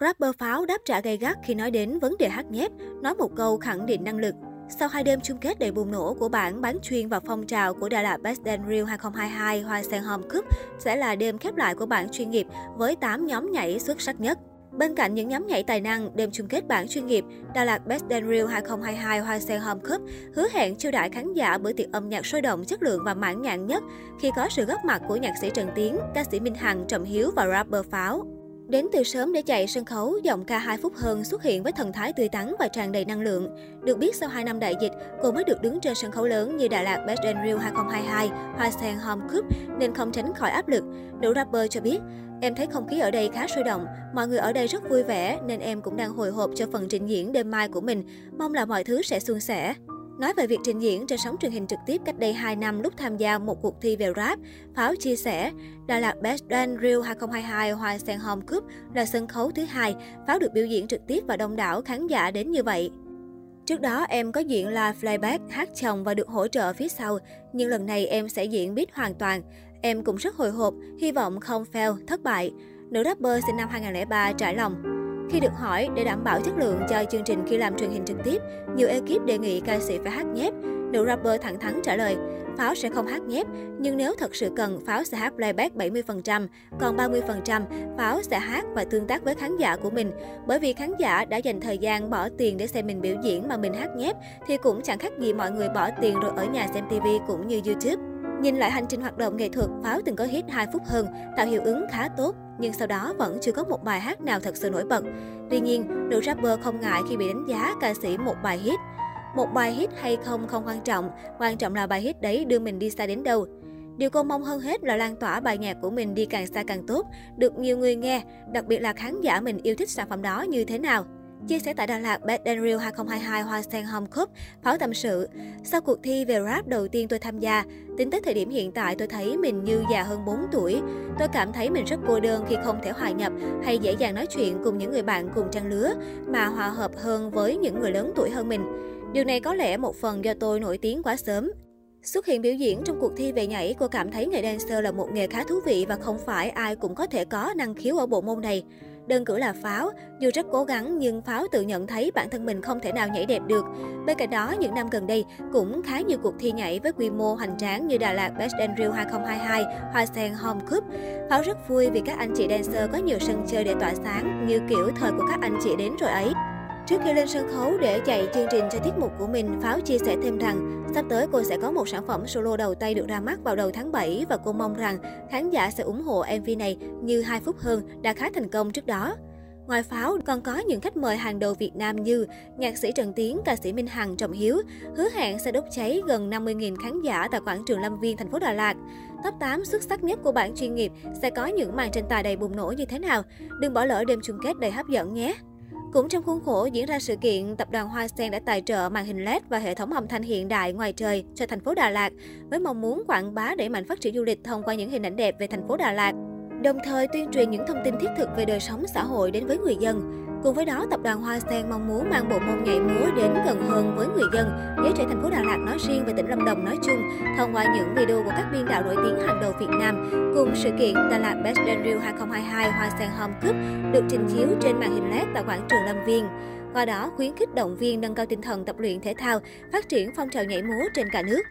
Rapper Pháo đáp trả gay gắt khi nói đến vấn đề hát nhép, nói một câu khẳng định năng lực. Sau hai đêm chung kết đầy bùng nổ của bảng bán chuyên và phong trào của Đà Lạt Best Dance Reel 2022 Hoa Sen Home Cup sẽ là đêm khép lại của bảng chuyên nghiệp với 8 nhóm nhảy xuất sắc nhất. Bên cạnh những nhóm nhảy tài năng, đêm chung kết bảng chuyên nghiệp, Đà Lạt Best Dance Reel 2022 Hoa Sen Home Cup hứa hẹn chiêu đãi khán giả bữa tiệc âm nhạc sôi động, chất lượng và mãn nhãn nhất khi có sự góp mặt của nhạc sĩ Trần Tiến, ca sĩ Minh Hằng, Trọng Hiếu và rapper Pháo. Đến từ sớm để chạy sân khấu, giọng ca 2 phút hơn xuất hiện với thần thái tươi tắn và tràn đầy năng lượng. Được biết sau 2 năm đại dịch, cô mới được đứng trên sân khấu lớn như Đà Lạt Best in Rio 2022, Hoa Sen Home Cup nên không tránh khỏi áp lực. Nữ rapper cho biết, Em thấy không khí ở đây khá sôi động, mọi người ở đây rất vui vẻ nên em cũng đang hồi hộp cho phần trình diễn đêm mai của mình. Mong là mọi thứ sẽ suôn sẻ. Nói về việc trình diễn trên sóng truyền hình trực tiếp cách đây 2 năm lúc tham gia một cuộc thi về rap, Pháo chia sẻ, Đà Lạt Best Dance Reel 2022 Hoa Sen Home Cup là sân khấu thứ hai, Pháo được biểu diễn trực tiếp và đông đảo khán giả đến như vậy. Trước đó em có diễn là playback, hát chồng và được hỗ trợ phía sau, nhưng lần này em sẽ diễn beat hoàn toàn. Em cũng rất hồi hộp, hy vọng không fail, thất bại. Nữ rapper sinh năm 2003 trải lòng. Khi được hỏi để đảm bảo chất lượng cho chương trình khi làm truyền hình trực tiếp, nhiều ekip đề nghị ca sĩ phải hát nhép. Nữ rapper thẳng thắn trả lời, Pháo sẽ không hát nhép, nhưng nếu thật sự cần, Pháo sẽ hát playback 70%, còn 30% Pháo sẽ hát và tương tác với khán giả của mình. Bởi vì khán giả đã dành thời gian bỏ tiền để xem mình biểu diễn mà mình hát nhép, thì cũng chẳng khác gì mọi người bỏ tiền rồi ở nhà xem TV cũng như YouTube. Nhìn lại hành trình hoạt động nghệ thuật, Pháo từng có hit 2 phút hơn, tạo hiệu ứng khá tốt, nhưng sau đó vẫn chưa có một bài hát nào thật sự nổi bật. Tuy nhiên, nữ rapper không ngại khi bị đánh giá ca sĩ một bài hit. Một bài hit hay không không quan trọng, quan trọng là bài hit đấy đưa mình đi xa đến đâu. Điều cô mong hơn hết là lan tỏa bài nhạc của mình đi càng xa càng tốt, được nhiều người nghe, đặc biệt là khán giả mình yêu thích sản phẩm đó như thế nào. Chia sẻ tại Đà Lạt Bad Dance 2022 Hoa Sen Home Cup, Pháo tâm sự. Sau cuộc thi về rap đầu tiên tôi tham gia, tính tới thời điểm hiện tại tôi thấy mình như già hơn 4 tuổi. Tôi cảm thấy mình rất cô đơn khi không thể hòa nhập hay dễ dàng nói chuyện cùng những người bạn cùng trang lứa, mà hòa hợp hơn với những người lớn tuổi hơn mình. Điều này có lẽ một phần do tôi nổi tiếng quá sớm. Xuất hiện biểu diễn trong cuộc thi về nhảy, cô cảm thấy nghề dancer là một nghề khá thú vị và không phải ai cũng có thể có năng khiếu ở bộ môn này. Đơn cử là Pháo, dù rất cố gắng nhưng Pháo tự nhận thấy bản thân mình không thể nào nhảy đẹp được. Bên cạnh đó, những năm gần đây cũng khá nhiều cuộc thi nhảy với quy mô hoành tráng như Đà Lạt Best Dance Reel 2022, Hoa Sen Home Cup. Pháo rất vui vì các anh chị dancer có nhiều sân chơi để tỏa sáng như kiểu thời của các anh chị đến rồi ấy. Trước khi lên sân khấu để chạy chương trình cho tiết mục của mình, Pháo chia sẻ thêm rằng sắp tới cô sẽ có một sản phẩm solo đầu tay được ra mắt vào đầu tháng 7 và cô mong rằng khán giả sẽ ủng hộ MV này như 2 phút hơn đã khá thành công trước đó. Ngoài Pháo, còn có những khách mời hàng đầu Việt Nam như nhạc sĩ Trần Tiến, ca sĩ Minh Hằng, Trọng Hiếu, hứa hẹn sẽ đốt cháy gần 50.000 khán giả tại quảng trường Lâm Viên, thành phố Đà Lạt. Top 8 xuất sắc nhất của bảng chuyên nghiệp sẽ có những màn tranh tài đầy bùng nổ như thế nào? Đừng bỏ lỡ đêm chung kết đầy hấp dẫn nhé! Cũng trong khuôn khổ diễn ra sự kiện, tập đoàn Hoa Sen đã tài trợ màn hình LED và hệ thống âm thanh hiện đại ngoài trời cho thành phố Đà Lạt với mong muốn quảng bá đẩy mạnh phát triển du lịch thông qua những hình ảnh đẹp về thành phố Đà Lạt. Đồng thời tuyên truyền những thông tin thiết thực về đời sống xã hội đến với người dân. Cùng với đó, tập đoàn Hoa Sen mong muốn mang bộ môn nhảy múa đến gần hơn với người dân, giới trẻ thành phố Đà Lạt nói riêng và tỉnh Lâm Đồng nói chung, thông qua những video của các biên đạo nổi tiếng hàng đầu Việt Nam. Cùng sự kiện Đà Lạt Best Dance Reel 2022 Hoa Sen Home Cup được trình chiếu trên màn hình LED tại quảng trường Lâm Viên. Qua đó, khuyến khích động viên nâng cao tinh thần tập luyện thể thao, phát triển phong trào nhảy múa trên cả nước.